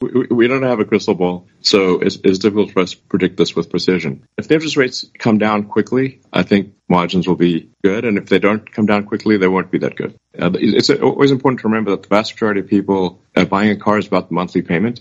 We, don't have a crystal ball, so it's, it's difficult for us to predict this with precision. If the interest rates come down quickly, I think margins will be good, and if they don't come down quickly, they won't be that good. Uh, it's always important to remember that the vast majority of people uh, buying a car is about the monthly payment.